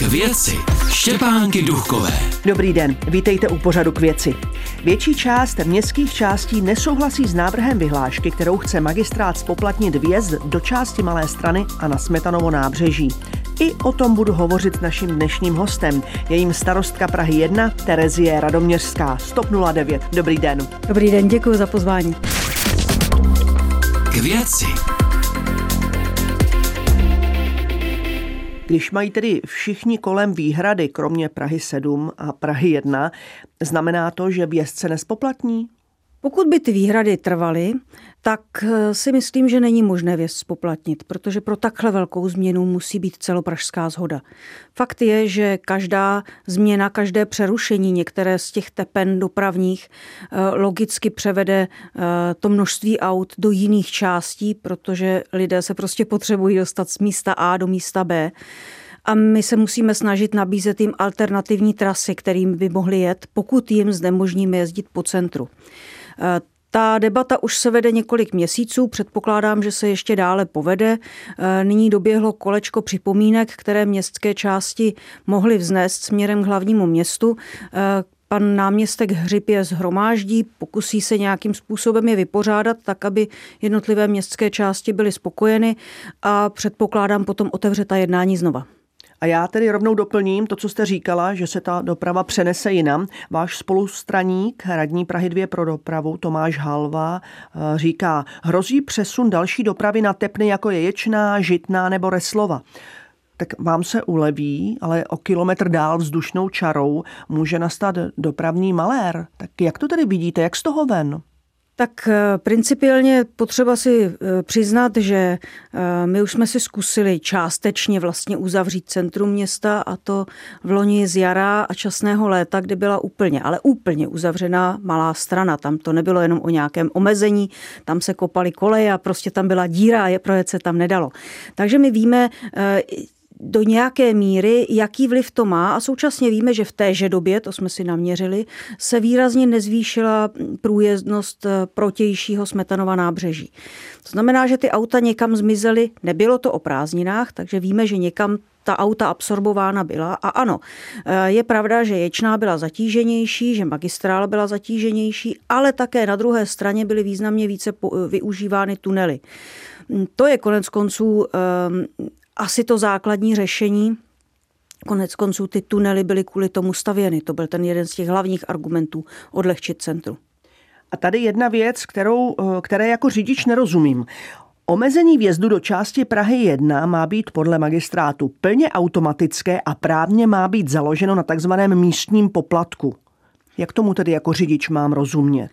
K věci Štěpánky Duchové. Dobrý den, vítejte u pořadu k věci. Větší část městských částí nesouhlasí s návrhem vyhlášky, kterou chce magistrát spoplatnit vjezd do části Malé strany a na Smetanovo nábřeží. I o tom budu hovořit s naším dnešním hostem, jejím starostka Prahy 1, Terezie Radoměřská, Stop 09. Dobrý den. Dobrý den, děkuji za pozvání. K věci Když mají tedy všichni kolem výhrady, kromě Prahy 7 a Prahy 1, znamená to, že se nespoplatní? Pokud by ty výhrady trvaly, tak eh, si myslím, že není možné věc spoplatnit, protože pro takhle velkou změnu musí být celopražská zhoda. Fakt je, že každá změna, každé přerušení některé z těch tepen dopravních eh, logicky převede eh, to množství aut do jiných částí, protože lidé se prostě potřebují dostat z místa A do místa B a my se musíme snažit nabízet jim alternativní trasy, kterým by mohli jet, pokud jim znemožníme jezdit po centru. Ta debata už se vede několik měsíců, předpokládám, že se ještě dále povede. Nyní doběhlo kolečko připomínek, které městské části mohly vznést směrem k hlavnímu městu. Pan náměstek Hřib je zhromáždí, pokusí se nějakým způsobem je vypořádat tak, aby jednotlivé městské části byly spokojeny a předpokládám potom otevře ta jednání znova. A já tedy rovnou doplním to, co jste říkala, že se ta doprava přenese jinam. Váš spolustraník, radní Prahy 2 pro dopravu, Tomáš Halva, eh, říká, hrozí přesun další dopravy na tepny jako je Ječná, Žitná nebo Reslova tak vám se uleví, ale o kilometr dál vzdušnou čarou může nastat dopravní malér. Tak jak to tedy vidíte, jak z toho ven? Tak eh, principiálně potřeba si eh, přiznat, že eh, my už jsme si zkusili částečně vlastně uzavřít centrum města a to v loni z jara a časného léta, kdy byla úplně, ale úplně uzavřená malá strana. Tam to nebylo jenom o nějakém omezení, tam se kopaly koleje a prostě tam byla díra a je projet se tam nedalo. Takže my víme, do nějaké míry, jaký vliv to má a současně víme, že v téže době, to jsme si naměřili, se výrazně nezvýšila průjezdnost eh, protějšího Smetanova nábřeží. To znamená, že ty auta někam zmizely, nebylo to o prázdninách, takže víme, že někam ta auta absorbována byla. A ano, eh, je pravda, že Ječná byla zatíženější, že magistrála byla zatíženější, ale také na druhé straně byly významně více využívány tunely. To je konec konců ehm, asi to základní řešení. Konec konců ty tunely byly kvůli tomu stavěny. To byl ten jeden z těch hlavních argumentů odlehčit centru. A tady jedna věc, kterou, eh, které jako řidič nerozumím. Omezení vjezdu do části Prahy 1 má být podle magistrátu plně automatické a právně má být založeno na takzvaném místním poplatku. Jak tomu tedy jako řidič mám rozumět?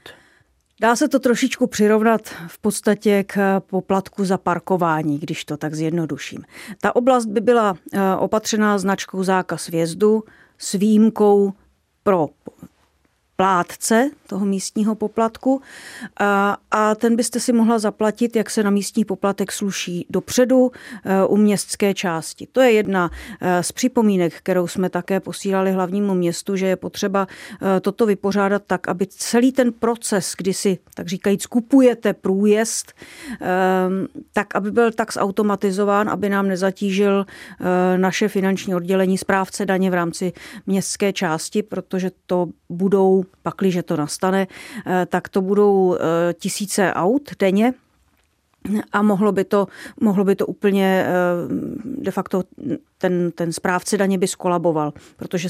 Dá se to trošičku přirovnat v podstatě k poplatku za parkování, když to tak zjednoduším. Ta oblast by byla eh, opatřená značkou zákaz vjezdu s výjimkou pro plátce toho místního poplatku a, a ten byste si mohla zaplatit, jak se na místní poplatek sluší dopředu e, u městské části. To je jedna e, z připomínek, kterou jsme také posílali hlavnímu městu, že je potřeba e, toto vypořádat tak, aby celý ten proces, kdy si, tak říkajíc, kupujete průjezd, tak aby byl tak zautomatizován, aby nám nezatížil naše finanční oddělení správce daně v rámci městské části, protože to budou pakliže to nastane, eh, tak to budou eh, tisíce aut denně, a mohlo by to, mohlo by to úplně eh, de facto ten, ten správce daně by skolaboval, protože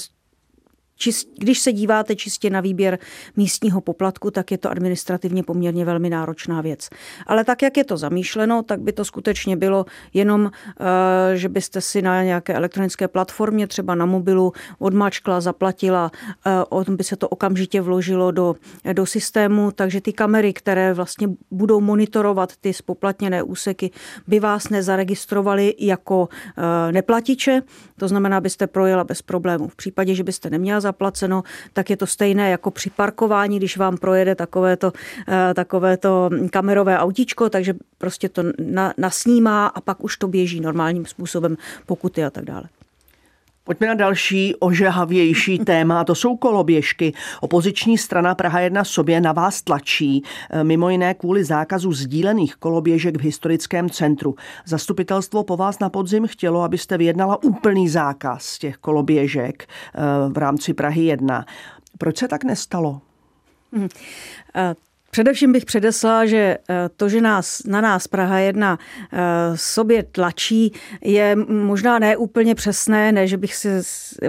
čist, když se díváte čistě na výběr místního poplatku, tak je to administrativně poměrně velmi náročná věc. Ale tak, jak je to zamýšleno, tak by to skutečně bylo jenom, eh, že byste si na nějaké elektronické platformě, třeba na mobilu, odmačkla, zaplatila, eh, by se to okamžitě vložilo do, do systému, takže ty kamery, které vlastně budou monitorovat ty spoplatněné úseky, by vás nezaregistrovaly jako eh, neplatiče, to znamená, byste projela bez problémů. V případě, že byste neměla zaplaceno, tak je to stejné jako při parkování, když vám projede takovéto, eh, takovéto kamerové autíčko, takže prostě to na, nasnímá a pak už to běží normálním způsobem, pokuty a tak dále. Pojďme na další ožehavější téma, to jsou koloběžky. Opoziční strana Praha 1 sobě na vás tlačí, eh, mimo jiné kvůli zákazu sdílených koloběžek v historickém centru. Zastupitelstvo po vás na podzim chtělo, abyste vyjednala úplný zákaz těch koloběžek eh, v rámci Prahy 1. Proč se tak nestalo? Hmm. Především bych předeslala, že eh, to, že nás, na nás Praha 1 eh, sobě tlačí, je možná neúplně přesné, ne, že bych si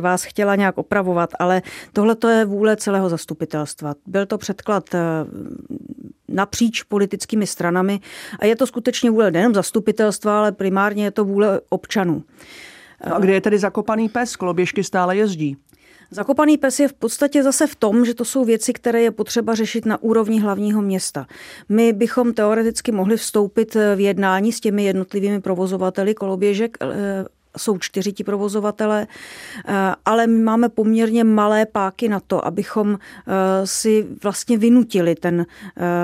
vás chtěla nějak opravovat, ale tohle to je vůle celého zastupitelstva. Byl to předklad eh, napříč politickými stranami a je to skutečně vůle nejen zastupitelstva, ale primárně je to vůle občanů. A kde je tedy zakopaný pes? Koloběžky stále jezdí. Zakopaný pes je v podstatě zase v tom, že to jsou věci, které je potřeba řešit na úrovni hlavního města. My bychom teoreticky mohli vstoupit v jednání s těmi jednotlivými provozovateli koloběžek, eh, jsou čtyři ti provozovatele, eh, ale my máme poměrně malé páky na to, abychom eh, si vlastně vynutili ten,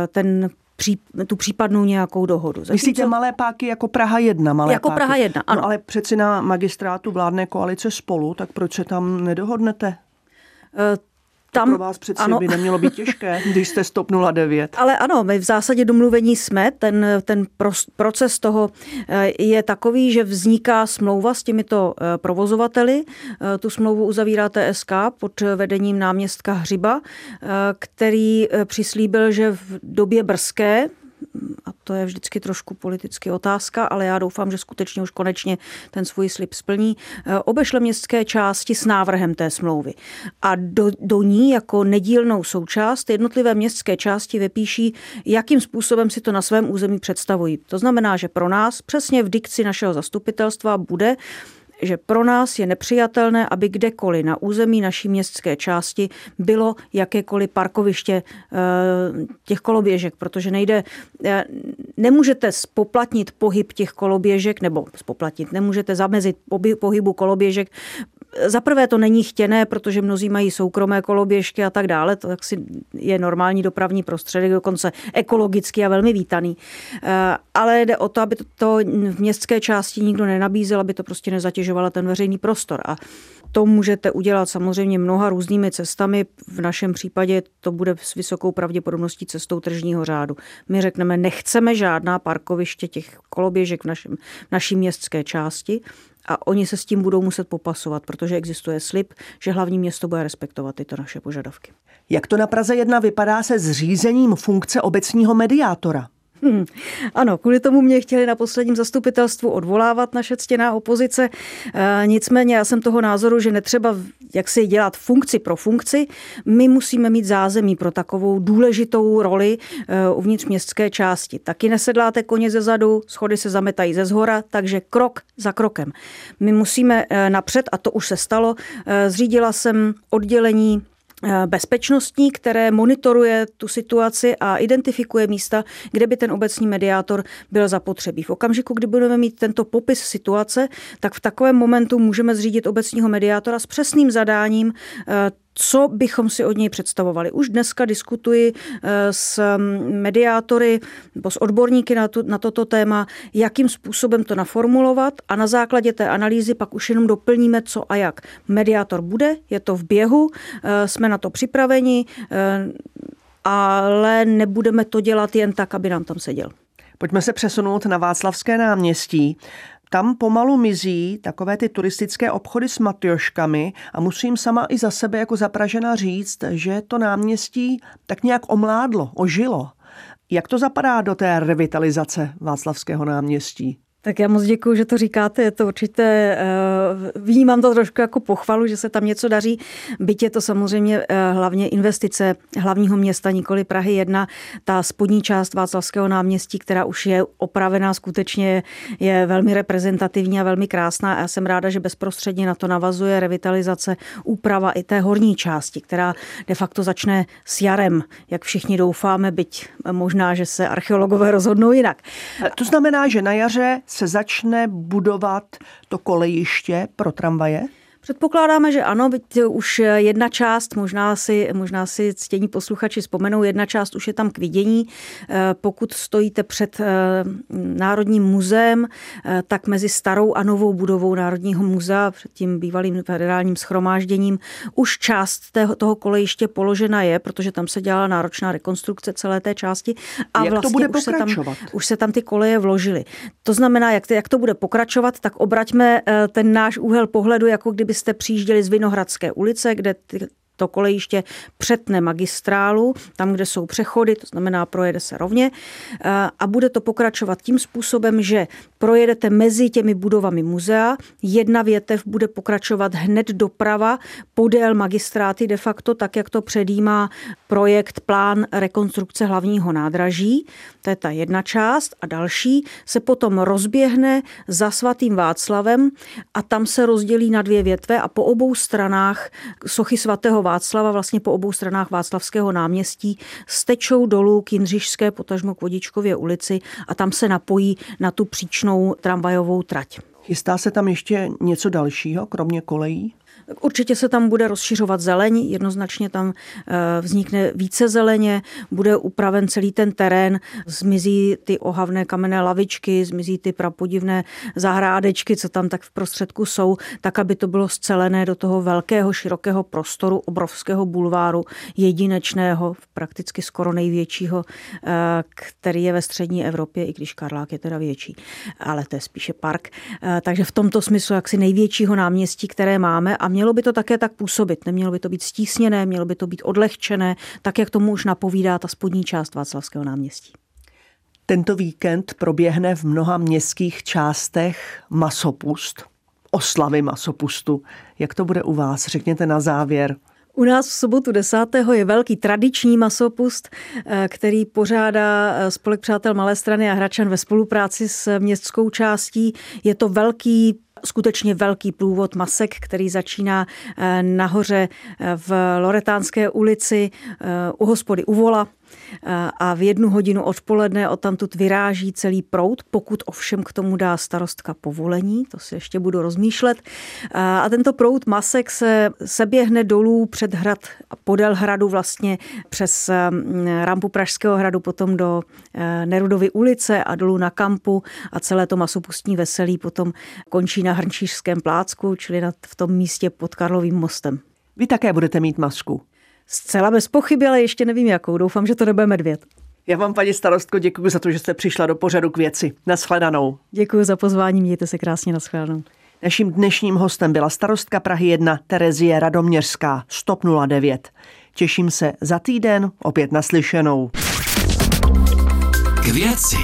ten pří, tu případnou nějakou dohodu. Zatímco, Myslíte malé páky jako Praha 1? Malé jako páky. Praha 1, ano. No, ale přeci na magistrátu vládne koalice spolu, tak proč se tam nedohodnete? Tam, to pro vás přeci ano. by nemělo být těžké, když jste stop 09. Ale ano, my v zásadě domluvení jsme. Ten, ten proces toho eh, je takový, že vzniká smlouva s těmito eh, provozovateli. Eh, tu smlouvu uzavírá TSK pod vedením náměstka Hřiba, který přislíbil, že v době brzké, to je vždycky trošku politicky otázka, ale já doufám, že skutečně už konečně ten svůj slib splní, eh, obešle městské části s návrhem té smlouvy. A do, do ní jako nedílnou součást jednotlivé městské části vypíší, jakým způsobem si to na svém území představují. To znamená, že pro nás přesně v dikci našeho zastupitelstva bude že pro nás je nepřijatelné, aby kdekoliv na území naší městské části bylo jakékoliv parkoviště eh, těch koloběžek, protože nejde, eh, nemůžete spoplatnit pohyb těch koloběžek, nebo spoplatnit, nemůžete zamezit pohybu koloběžek za prvé to není chtěné, protože mnozí mají soukromé koloběžky a tak dále. To si je normální dopravní prostředek, dokonce ekologický a velmi vítaný. Eh, ale jde o to, aby to, to v městské části nikdo nenabízel, aby to prostě nezatěžovalo ten veřejný prostor. A to můžete udělat samozřejmě mnoha různými cestami. V našem případě to bude s vysokou pravděpodobností cestou tržního řádu. My řekneme, nechceme žádná parkoviště těch koloběžek v, našem, v naší městské části a oni se s tím budou muset popasovat, protože existuje slib, že hlavní město bude respektovat tyto naše požadavky. Jak to na Praze 1 vypadá se zřízením funkce obecního mediátora? Hmm. Ano, kvůli tomu mě chtěli na posledním zastupitelstvu odvolávat naše ctěná opozice. E, nicméně já jsem toho názoru, že netřeba jak si dělat funkci pro funkci. My musíme mít zázemí pro takovou důležitou roli e, uvnitř městské části. Taky nesedláte koně ze zadu, schody se zametají ze zhora, takže krok za krokem. My musíme e, napřed, a to už se stalo, e, zřídila jsem oddělení bezpečnostní, které monitoruje tu situaci a identifikuje místa, kde by ten obecní mediátor byl zapotřebí. V okamžiku, kdy budeme mít tento popis situace, tak v takovém momentu můžeme zřídit obecního mediátora s přesným zadáním eh, co bychom si od něj představovali. Už dneska diskutuji eh, s mediátory nebo s odborníky na, to, na toto téma, jakým způsobem to naformulovat a na základě té analýzy pak už jenom doplníme, co a jak. Mediátor bude, je to v běhu, eh, jsme na to připraveni, eh, ale nebudeme to dělat jen tak, aby nám tam seděl. Pojďme se přesunout na Václavské náměstí tam pomalu mizí takové ty turistické obchody s matioškami a musím sama i za sebe jako zapražena říct, že to náměstí tak nějak omládlo, ožilo. Jak to zapadá do té revitalizace Václavského náměstí? Tak já moc děkuji, že to říkáte. Je to určitě, eh, vnímám to trošku jako pochvalu, že se tam něco daří. Byť je to samozřejmě eh, hlavně investice hlavního města, nikoli Prahy 1. Ta spodní část Václavského náměstí, která už je opravená, skutečně je velmi reprezentativní a velmi krásná. A já jsem ráda, že bezprostředně na to navazuje revitalizace, úprava i té horní části, která de facto začne s jarem, jak všichni doufáme, byť možná, že se archeologové rozhodnou jinak. To znamená, že na jaře se začne budovat to kolejiště pro tramvaje? Předpokládáme, že ano, byť už jedna část, možná si, možná si ctění posluchači vzpomenou, jedna část už je tam k vidění. Eh, pokud stojíte před eh, Národním muzeem, eh, tak mezi starou a novou budovou Národního muzea, před tím bývalým federálním schromážděním, už část toho kolejiště položena je, protože tam se dělala náročná rekonstrukce celé té části. A jak vlastně to bude už, se tam, už se tam ty koleje vložily. To znamená, jak, jak to bude pokračovat, tak obraťme ten náš úhel pohledu, jako kdyby byste přijížděli z Vinohradské ulice, kde ty to kolejiště přetne magistrálu, tam, kde jsou přechody, to znamená projede se rovně eh, a bude to pokračovat tím způsobem, že projedete mezi těmi budovami muzea, jedna větev bude pokračovat hned doprava podél magistráty de facto, tak jak to předjímá projekt plán rekonstrukce hlavního nádraží, to je ta jedna část. A další se potom rozběhne za svatým Václavem a tam se rozdělí na dvě větve a po obou stranách sochy svatého Václava, vlastně po obou stranách Václavského náměstí, stečou dolů k Jindřišské, potažmo k Vodičkově ulici a tam se napojí na tu příčnou tramvajovou trať. Chystá se tam ještě něco dalšího, kromě kolejí? Určitě se tam bude rozšiřovat zeleň, jednoznačně tam eh, vznikne více zeleně, bude upraven celý ten terén, zmizí ty ohavné kamenné lavičky, zmizí ty prapodivné zahrádečky, co tam tak v prostředku jsou, tak, aby to bylo scelené do toho velkého, širokého prostoru, obrovského bulváru, jedinečného, prakticky skoro největšího, eh, který je ve střední Evropě, i když Karlák je teda větší, ale to je spíše park. Eh, takže v tomto smyslu jaksi největšího náměstí, které máme a mělo by to také tak působit. Nemělo by to být stísněné, mělo by to být odlehčené, tak jak tomu už napovídá ta spodní část Václavského náměstí. Tento víkend proběhne v mnoha městských částech masopust, oslavy masopustu. Jak to bude u vás? Řekněte na závěr. U nás v sobotu 10. je velký tradiční masopust, eh, který pořádá eh, Spolek přátel Malé strany a Hračan ve spolupráci s městskou částí. Je to velký skutečně velký průvod masek, který začíná eh, nahoře v Loretánské ulici u hospody Uvola a v jednu hodinu odpoledne odtamtud vyráží celý prout, pokud ovšem k tomu dá starostka povolení, to si ještě budu rozmýšlet. A tento prout masek se seběhne dolů před hrad, podél hradu vlastně přes rampu Pražského hradu, potom do e, Nerudovy ulice a dolů na kampu a celé to masopustní veselí potom končí na Hrnčířském plácku, čili v tom místě pod Karlovým mostem. Vy také budete mít masku. Zcela bez pochyby, ale ještě nevím jakou. Doufám, že to nebude medvěd. Já vám, paní starostko, děkuji za to, že jste přišla do pořadu k věci. Naschledanou. Děkuji za pozvání, mějte se krásně, naschledanou. Naším dnešním hostem byla starostka Prahy 1 Terezie Radoměřská, Stop 09. Těším se za týden opět naslyšenou. K věci.